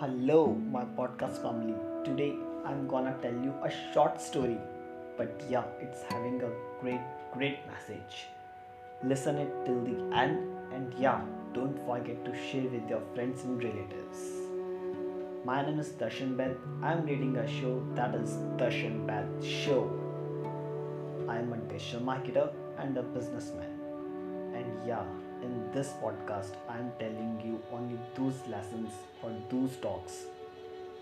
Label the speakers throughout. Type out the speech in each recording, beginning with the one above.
Speaker 1: Hello, my podcast family. Today I'm gonna tell you a short story, but yeah, it's having a great, great message. Listen it till the end, and yeah, don't forget to share with your friends and relatives. My name is Darshan Beth. I'm leading a show that is Darshan Beth Show. I'm a digital marketer and a businessman. And yeah, in this podcast, I'm telling you lessons or those talks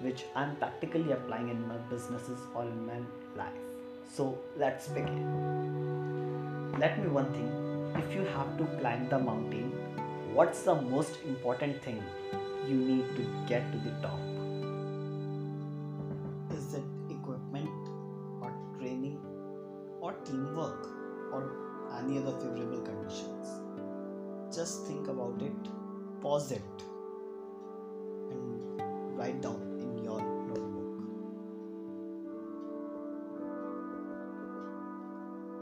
Speaker 1: which I'm practically applying in my businesses or in my life. So let's begin. Let me one thing if you have to climb the mountain, what's the most important thing you need to get to the top? Is it equipment or training or teamwork or any other favorable conditions? Just think about it, pause it, write down in your notebook.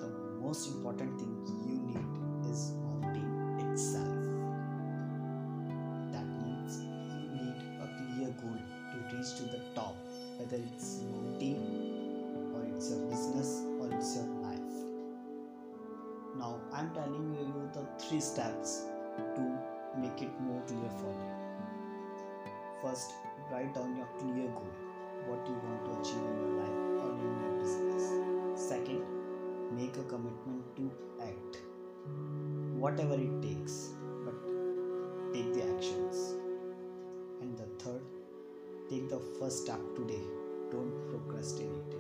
Speaker 1: The most important thing you need is mountain itself. That means you need a clear goal to reach to the top, whether it's mountain or it's your business or it's your life. Now I'm telling you the three steps to make it more clear for you. First, Write down your clear goal, what you want to achieve in your life or in your business. Second, make a commitment to act, whatever it takes, but take the actions. And the third, take the first step today, don't procrastinate.